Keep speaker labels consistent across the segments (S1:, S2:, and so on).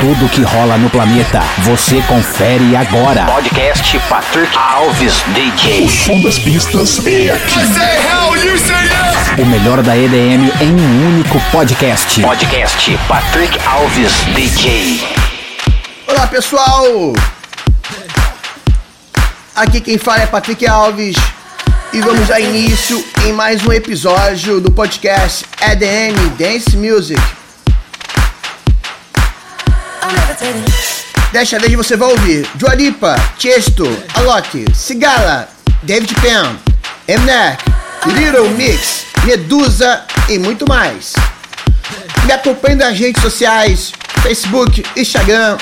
S1: Tudo que rola no planeta, você confere agora.
S2: Podcast Patrick Alves DJ.
S3: Som das pistas é aqui.
S1: O melhor da EDM em um único podcast.
S2: Podcast Patrick Alves DJ.
S4: Olá pessoal! Aqui quem fala é Patrick Alves e vamos dar início em mais um episódio do podcast EDM Dance Music. Desta vez você vai ouvir Dua Lipa, Chesto, Alok, Sigala, David Penn, Mnek, Little Mix, Medusa e muito mais. Me acompanhe nas redes sociais, Facebook, Instagram,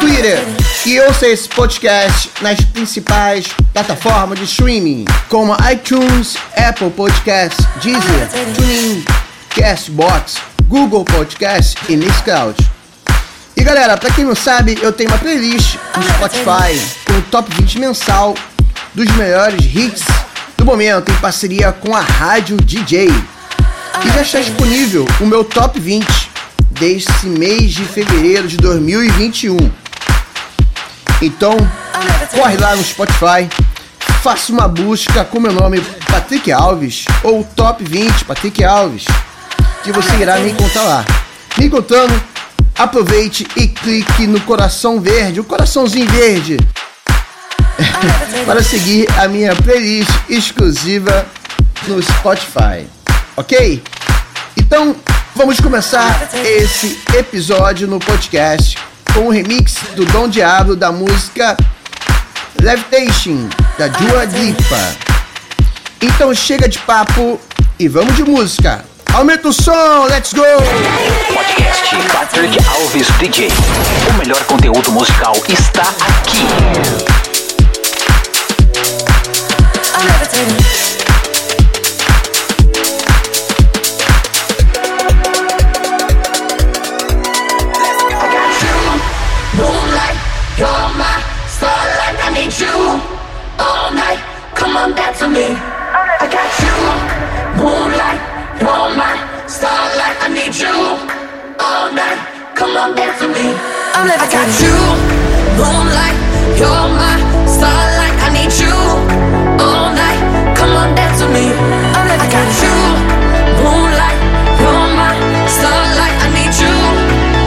S4: Twitter e ouça esse podcast nas principais plataformas de streaming, como iTunes, Apple Podcasts, Deezer, TuneIn, Castbox, Google Podcasts e Mixcloud. E galera, pra quem não sabe, eu tenho uma playlist no Spotify com o top 20 mensal dos melhores hits do momento em parceria com a Rádio DJ. E já está disponível o meu top 20 deste mês de fevereiro de 2021. Então, corre lá no Spotify, faça uma busca com meu nome Patrick Alves ou Top 20 Patrick Alves, que você irá me encontrar lá. Me encontrando, aproveite e clique no coração verde, o coraçãozinho verde, para seguir a minha playlist exclusiva no Spotify. Ok? Então, vamos começar esse episódio no podcast com o remix do Dom Diablo da música Levitation, da Dua Lipa. Então chega de papo e vamos de música. Aumenta o som, let's go!
S2: Podcast Patrick Alves DJ. O melhor conteúdo musical está aqui.
S5: Need you all night. Come on back to me. I'm got you. Moonlight, you're my starlight. I need you all night. Come on back to me. I got you. Moonlight, you're my starlight. I need you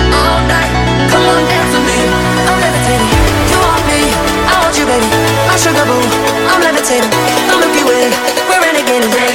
S5: all night. Come on back to me. I'm levitating. You want me? I want you, baby. My sugar boo. I'm levitating. The Milky Way. We're renegading. Yeah,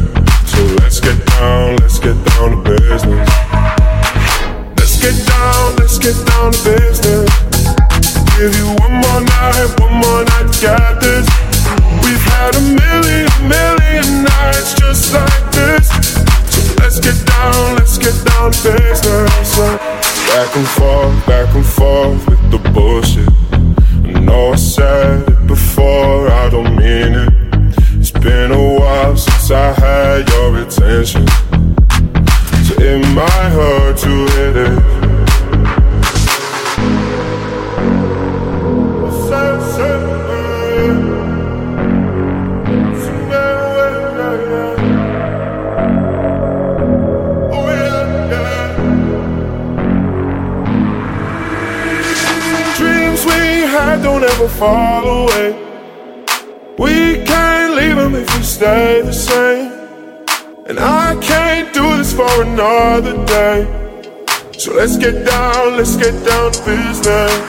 S6: Business.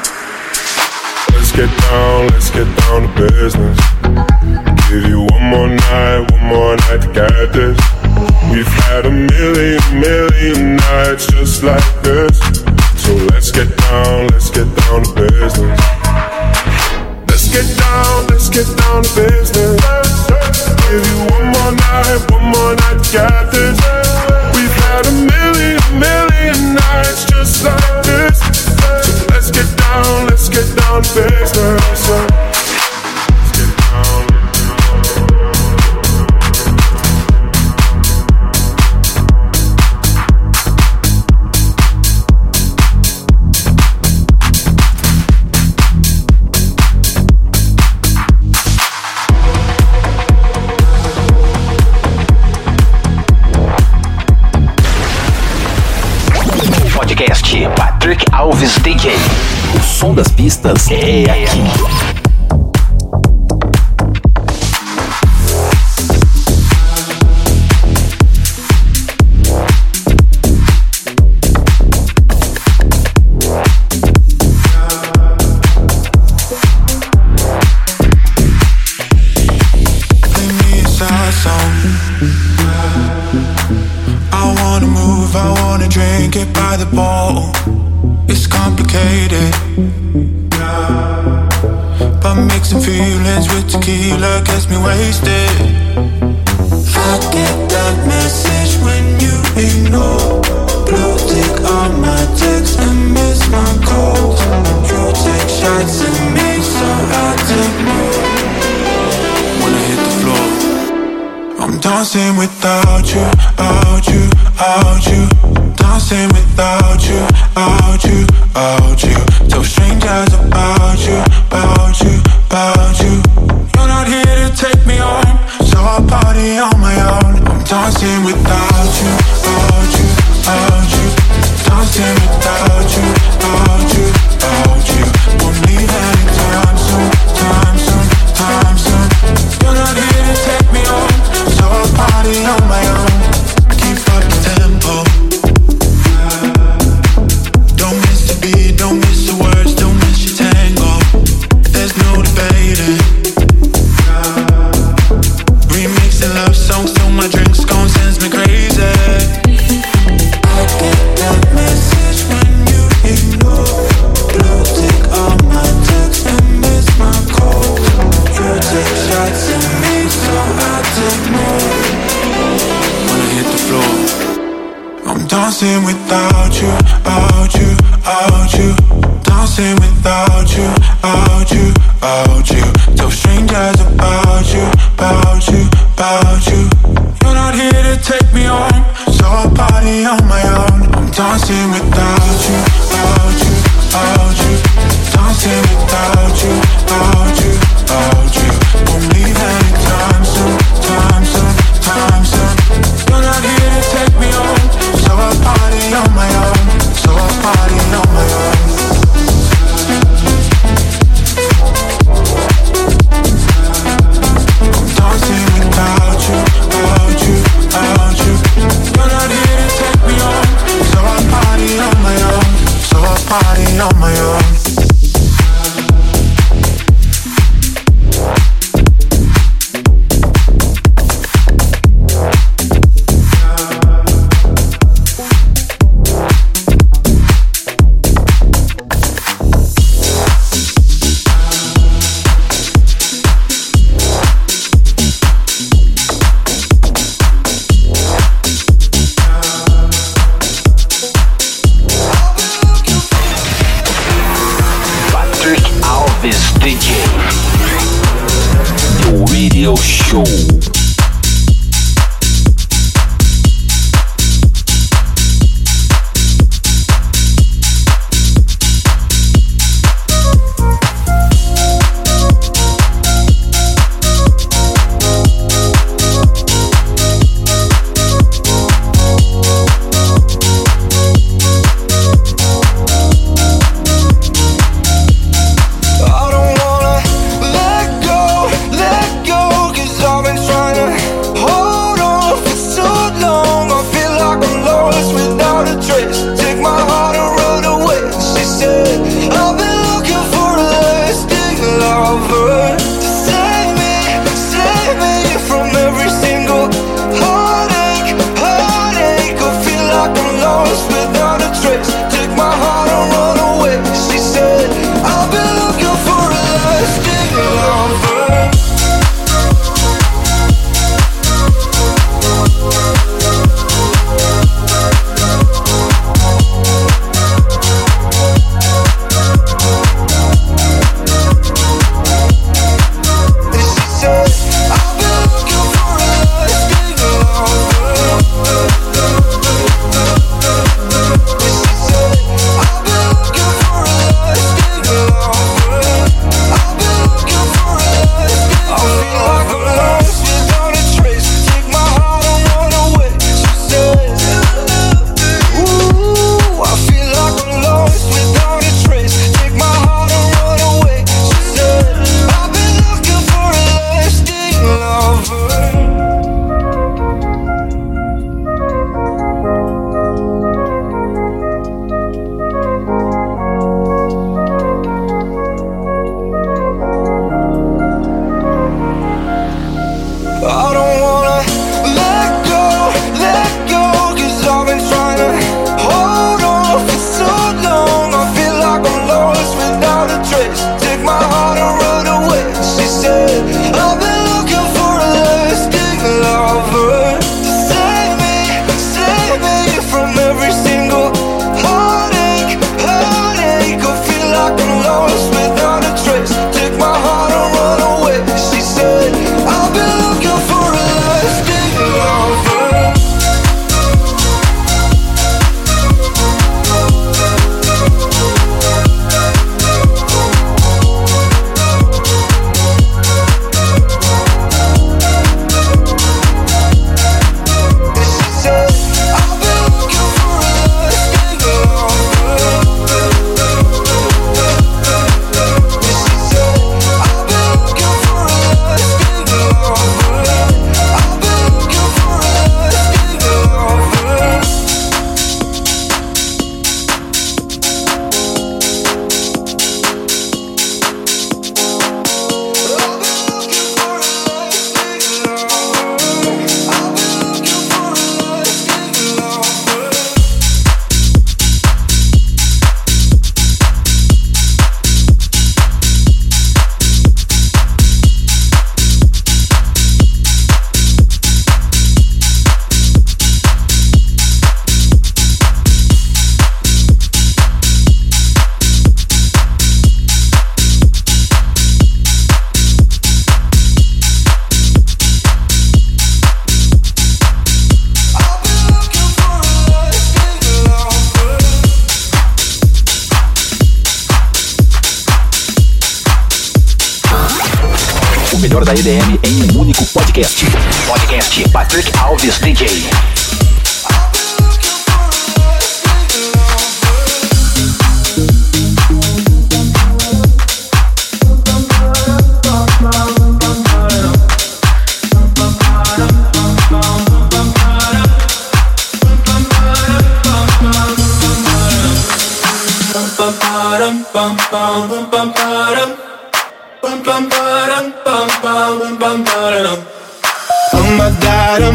S2: DJ.
S1: O som das pistas é aqui.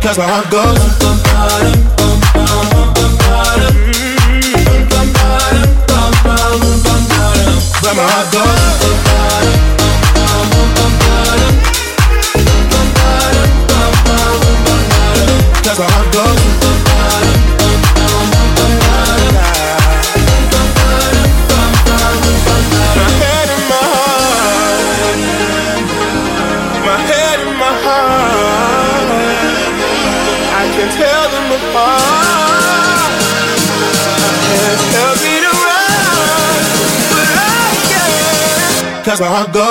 S7: Cause
S5: where I go,
S8: I got.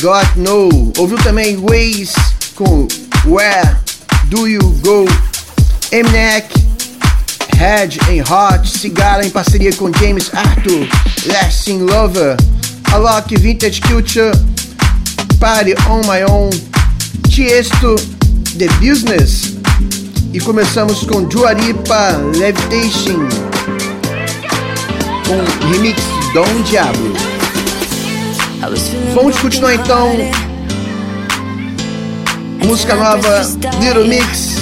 S8: Got No.
S4: Ouviu também Ways com Where Do You Go? Emnek, Head em Hot, Cigala em parceria com James Arthur, Lasting Lover, Alok Vintage Culture, Party on My Own, Tiesto, The Business. E começamos com Juaripa Levitation, com remix Dom Diablo. Vamos continuar então. Música nova, Little Mix,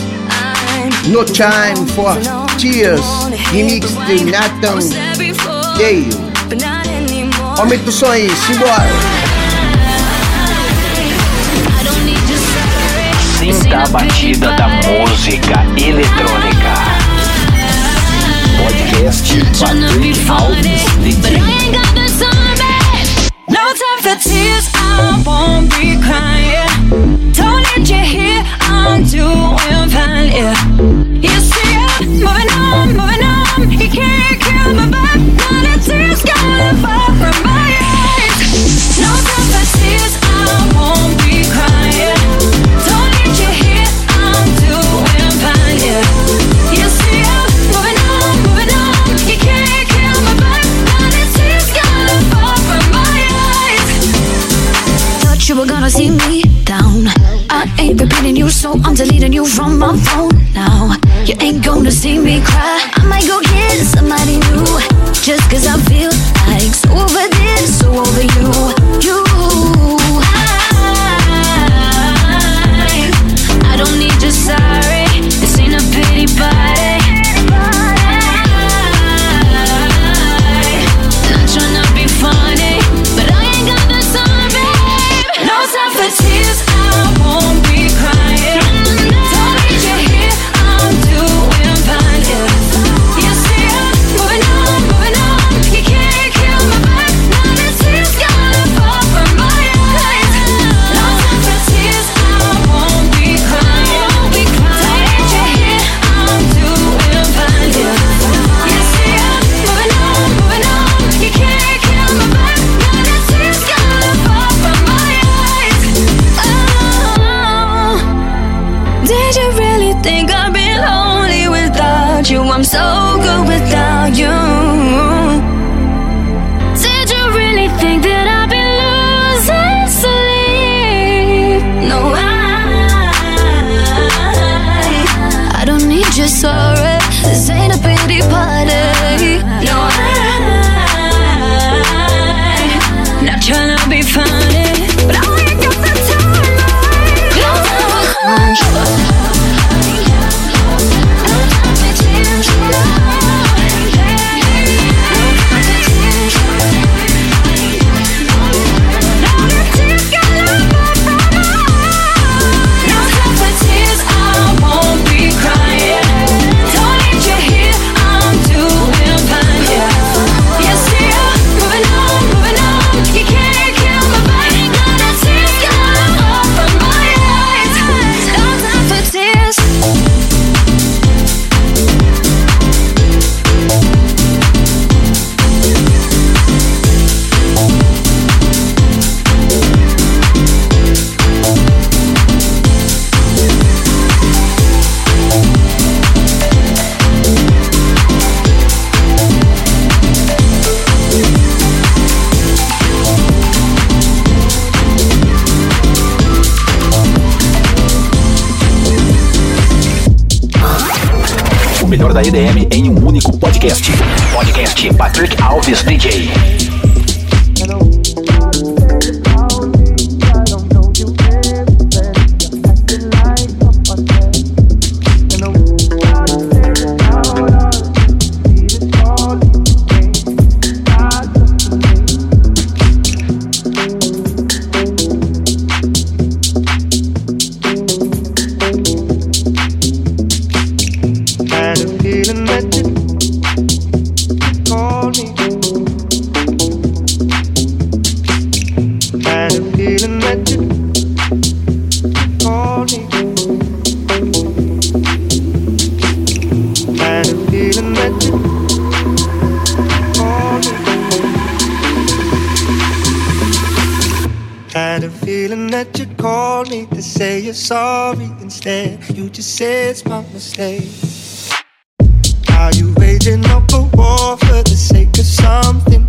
S4: No Time for Tears, remix de Nathan Dale. Aumenta o som aí, simbora!
S9: Sinta a batida da música eletrônica.
S10: Podcast Patrick Alves DJ.
S11: No time for tears, I won't be crying. Don't need you here, I'm doing fine, yeah. You see, I'm moving on, moving on. You can't kill my vibe. Now the tears gotta fall from my gonna see me cry.
S10: Da EDM em um único podcast.
S9: Podcast Patrick Alves DJ.
S12: To say you're sorry instead. You just say it's my mistake. Are you waging up a war for the sake of something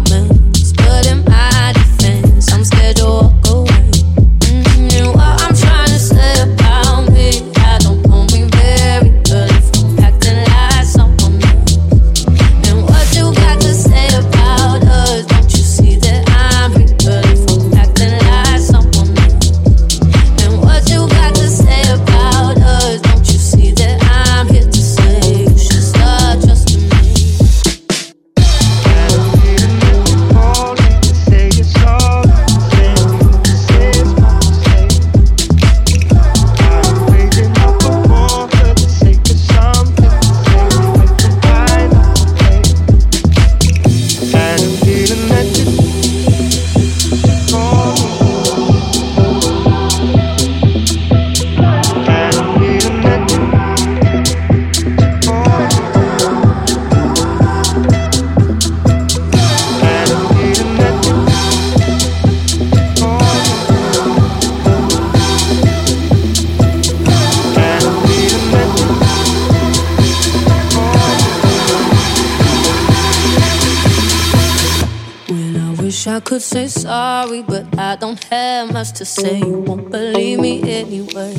S13: could say sorry, but I don't have much to say. You won't believe me anyway.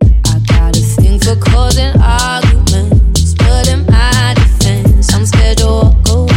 S13: I got a thing for causing arguments, but in my defense, I'm scared to walk away.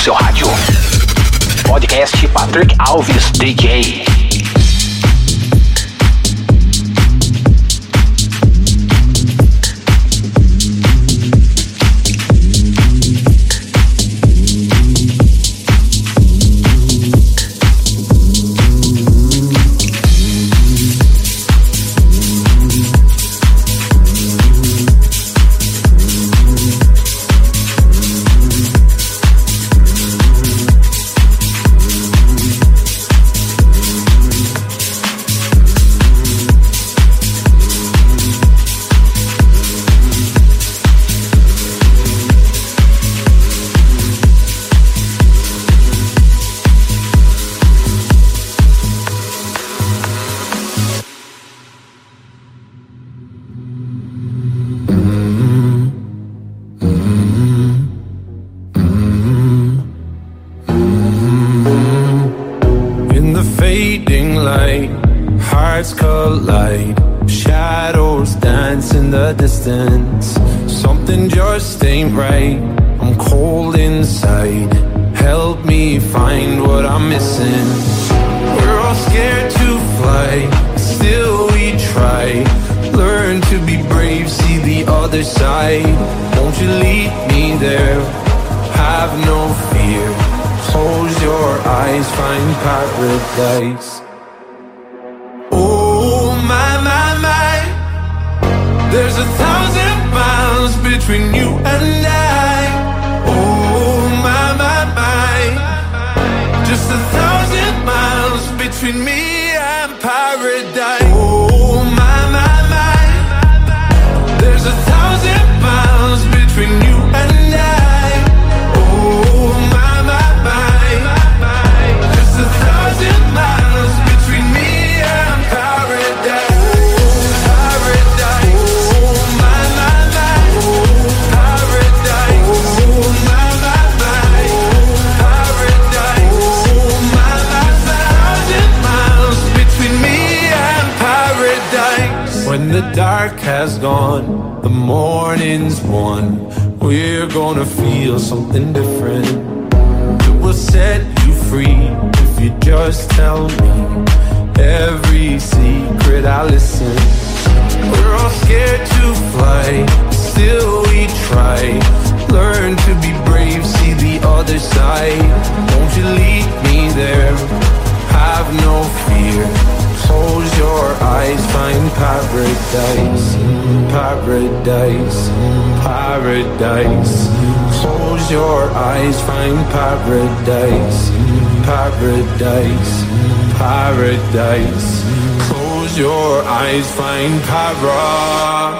S2: seu rádio. Podcast Patrick Alves DJ.
S10: Paradise.
S2: Close your eyes, find para.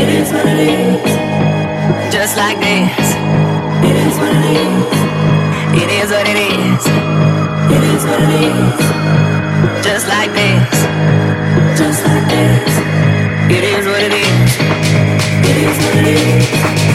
S14: It is what it is. Just like this. It is what it is. It is what it is. It is what it is. Just like this. Just like this. It is what it is. It is what it is.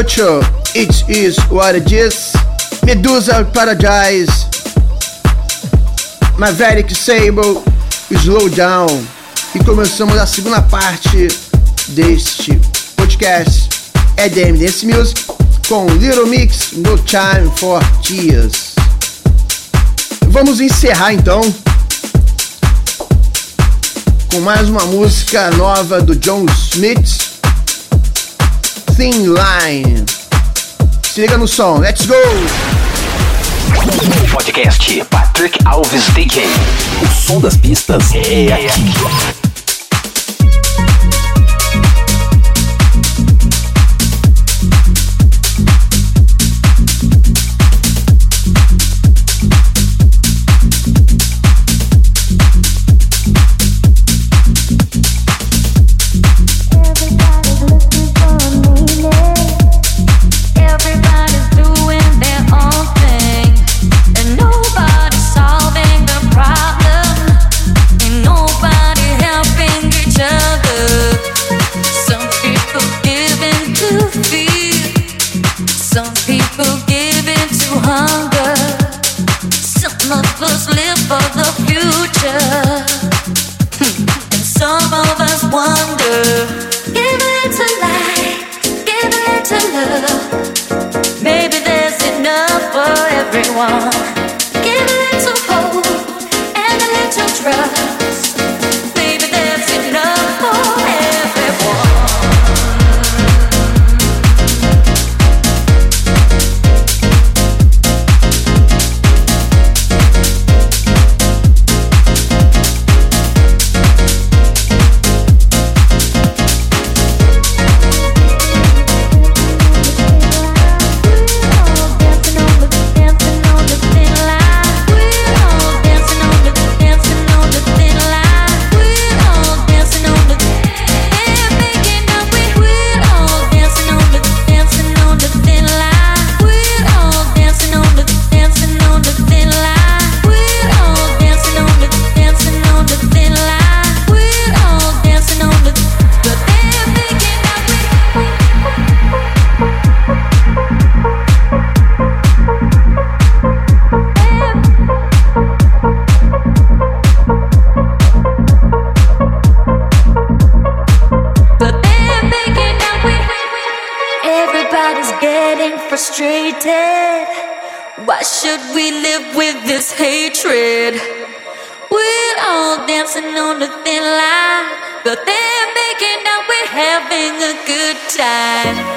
S4: Culture, It Is What It Is, Medusa Paradise, Maverick Sable, Slow Down. E começamos a segunda parte deste podcast EDM Dance Music com Little Mix No Time for Tears. Vamos encerrar então com mais uma música nova do John Smith, Thin Line. Se liga no som, let's go!
S10: Podcast Patrick Alves DJ.
S13: O som das pistas é aqui.
S4: life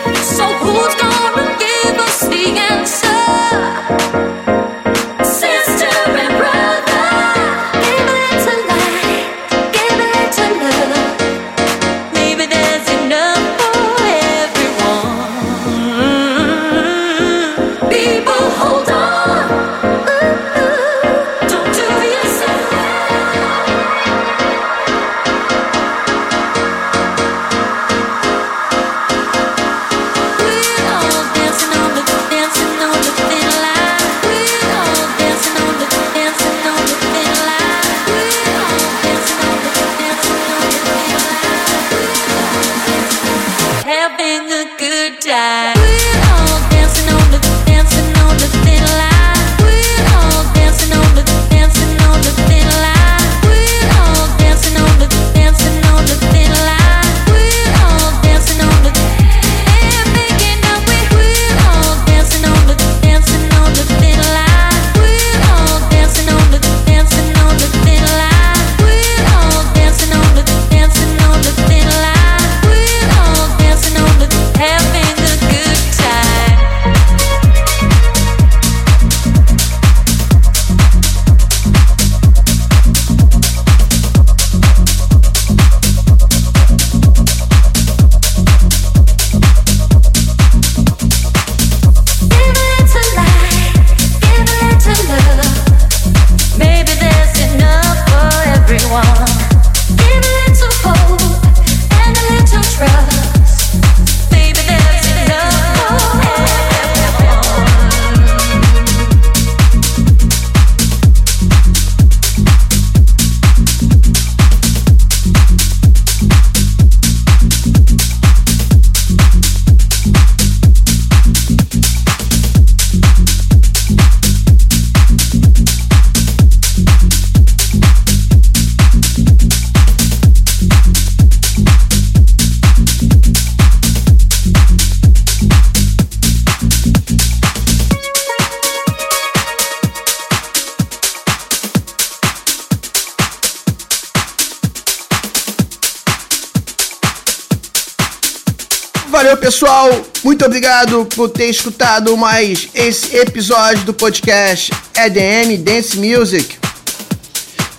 S4: obrigado por ter escutado mais esse episódio do podcast EDM Dance Music.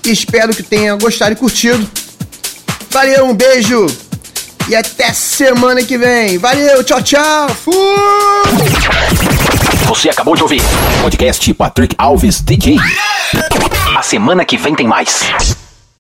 S4: Espero que tenha gostado e curtido. Valeu, um beijo e até semana que vem. Valeu, tchau, tchau. Fui!
S2: Você acabou de ouvir
S1: Podcast Patrick Alves DJ.
S2: A semana que vem tem mais.